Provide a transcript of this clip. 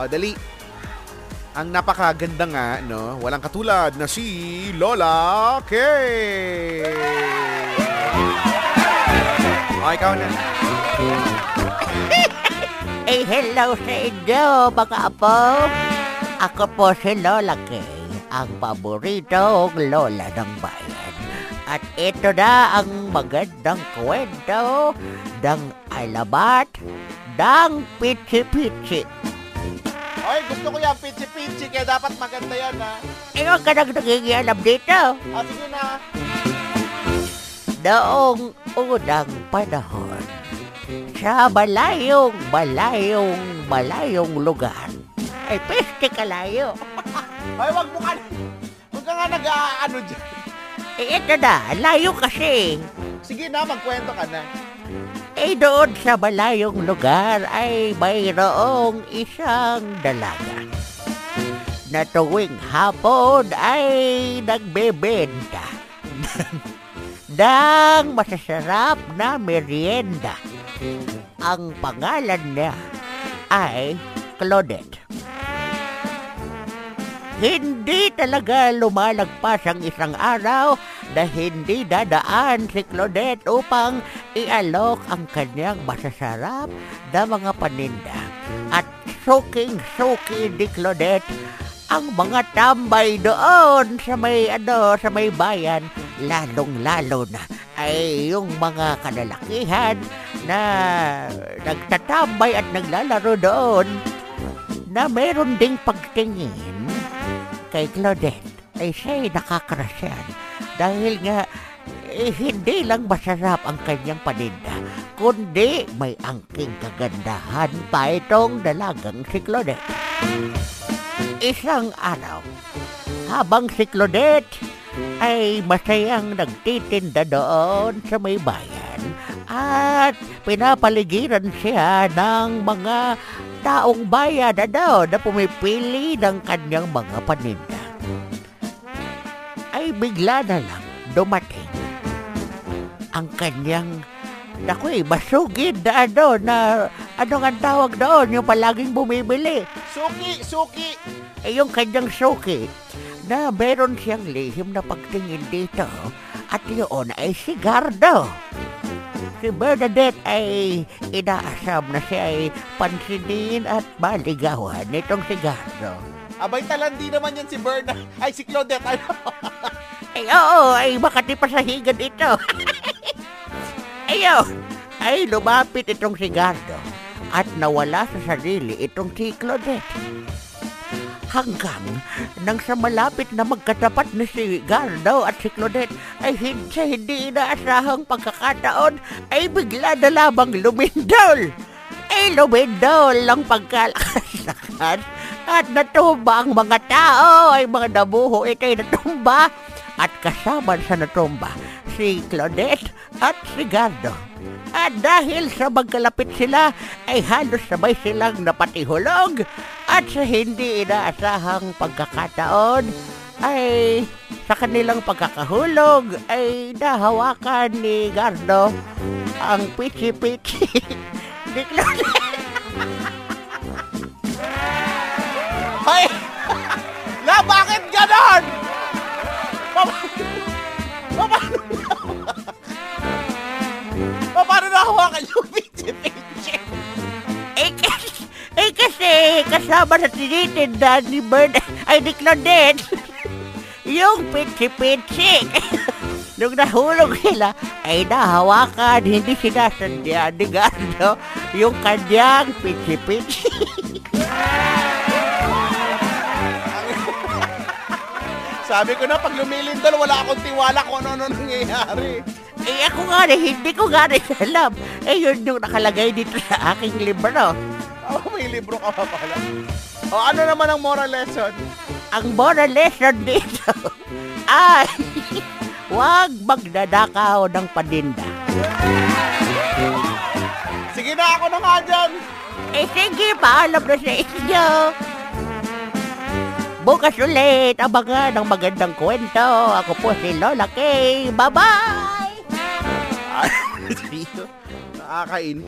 O, dali. Ang napakaganda nga, no? Walang katulad na si Lola Kay. O, ikaw na. Eh, hello sa inyo, mga apo. Ako po si Lola Kay, ang paboritong lola ng bayan. At ito na ang magandang kwento ng alabat ng Pichi-Pichi. Oy, gusto ko yan, pichi-pichi, kaya dapat maganda yan, ha? Eh, huwag ka nang nagigialam dito. O, sige na. Noong unang panahon, sa malayong, malayong, malayong lugar, ay peste kalayo. Oy, wag mo ka, wag ka nga nag-ano dyan. Eh, ito na, layo kasi. Sige na, magkwento ka na. Eh, doon sa malayong lugar ay mayroong isang dalaga na tuwing hapon ay nagbebenta ng masasarap na merienda. Ang pangalan niya ay Claudette. Hindi talaga lumalagpas ang isang araw na hindi dadaan si Claudette upang ialok ang kanyang masasarap na mga paninda. At suking-suki ni Claudette ang mga tambay doon sa may ano sa may bayan. Lalong-lalo na ay yung mga kalalakihan na nagtatambay at naglalaro doon na meron ding pagtingin kay Claudette. Ay siya'y nakakrasyan dahil nga eh, hindi lang masarap ang kanyang paninda, kundi may angking kagandahan pa itong dalagang si Claudette. Isang araw, habang si Claudette ay masayang nagtitinda doon sa may bayan at pinapaligiran siya ng mga taong bayan na daw na pumipili ng kanyang mga paninda. Ay bigla na lang dumating ang kanyang Naku eh, masugid na ano na ano nga tawag doon, yung palaging bumibili. Suki, suki. Eh, yung kanyang suki na meron siyang lihim na pagtingin dito at yun ay sigardo. Si Bernadette ay inaasam na siya ay pansinin at maligawan nitong sigardo. Abay talandi naman yan si Berna. Ay, si Claudette. Ano? Ay oo, ay makati pa sa higad ito. Ayun, ay lumapit itong sigardo at nawala sa sarili itong si Claudette. Hanggang nang sa malapit na magkatapat ni si Gardo at si Claudette ay hindi, hindi inaasahang pagkakataon ay bigla na lamang lumindol. Ay lumindol ang pagkalakasakan at natumba ang mga tao ay mga nabuho ito'y natumba at kasama sa natumba si Claudette at si Gardo. At dahil sa magkalapit sila ay halos sabay silang napatihulog at sa hindi inaasahang pagkakataon ay sa kanilang pagkakahulog ay nahawakan ni Gardo ang pichi-pichi ni Claudette. Ganon? Pa- Paano Pa- Paano nahawakan yung pichi-pichi? Eh kasi, eh kasi kasama na tinitinda ni Bird ay ni Claudette yung pichi-pichi. Nung nahulog sila, ay nahawakan, hindi sinasadya ni Gardo yung kanyang pichi-pichi. Sabi ko na, pag lumilindol, wala akong tiwala kung ano-ano nangyayari. eh ako nga rin, hindi ko nga rin alam. Eh yun yung nakalagay dito sa aking libro. Oh, may libro ka pa pala. O, ano naman ang moral lesson? Ang moral lesson dito ay huwag magdadakaw ng paninda. Sige na, ako na nga dyan. Eh sige, paalam na sa inyo. Bukas ulit, abangan ng magandang kwento. Ako po si Lola Kay. Bye-bye! Nakakain.